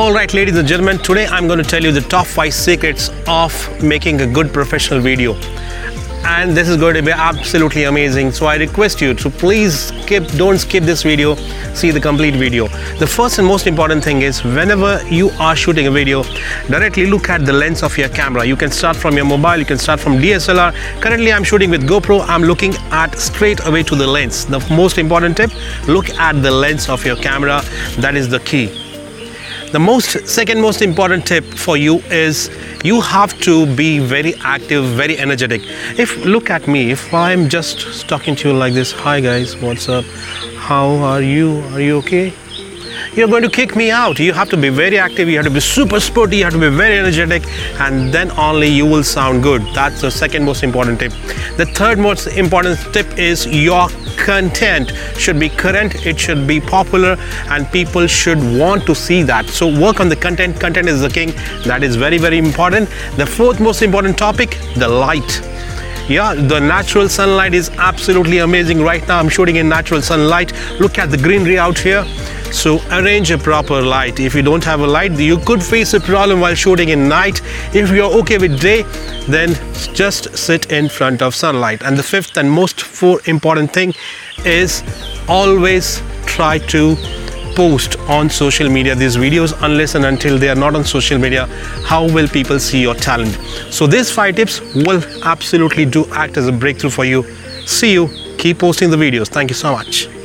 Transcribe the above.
All right, ladies and gentlemen, today I'm going to tell you the top five secrets of making a good professional video. And this is going to be absolutely amazing. So I request you to please skip, don't skip this video, see the complete video. The first and most important thing is whenever you are shooting a video, directly look at the lens of your camera. You can start from your mobile, you can start from DSLR. Currently I'm shooting with GoPro, I'm looking at straight away to the lens. The most important tip, look at the lens of your camera. That is the key the most second most important tip for you is you have to be very active very energetic. If look at me if i'm just talking to you like this hi guys what's up? How are you? Are you okay you're going to kick me out. You have to be very active, you have to be super sporty, you have to be very energetic, and then only you will sound good. That's the second most important tip. The third most important tip is your content should be current, it should be popular, and people should want to see that. So, work on the content. Content is the king, that is very, very important. The fourth most important topic the light yeah the natural sunlight is absolutely amazing right now i'm shooting in natural sunlight look at the greenery out here so arrange a proper light. If you don't have a light you could face a problem while shooting in night. If you're okay with day then just sit in front of sunlight. And the fifth and most four important thing is always try to post on social media these videos unless and until they are not on social media. How will people see your talent? So these five tips will absolutely do act as a breakthrough for you. See you. Keep posting the videos. Thank you so much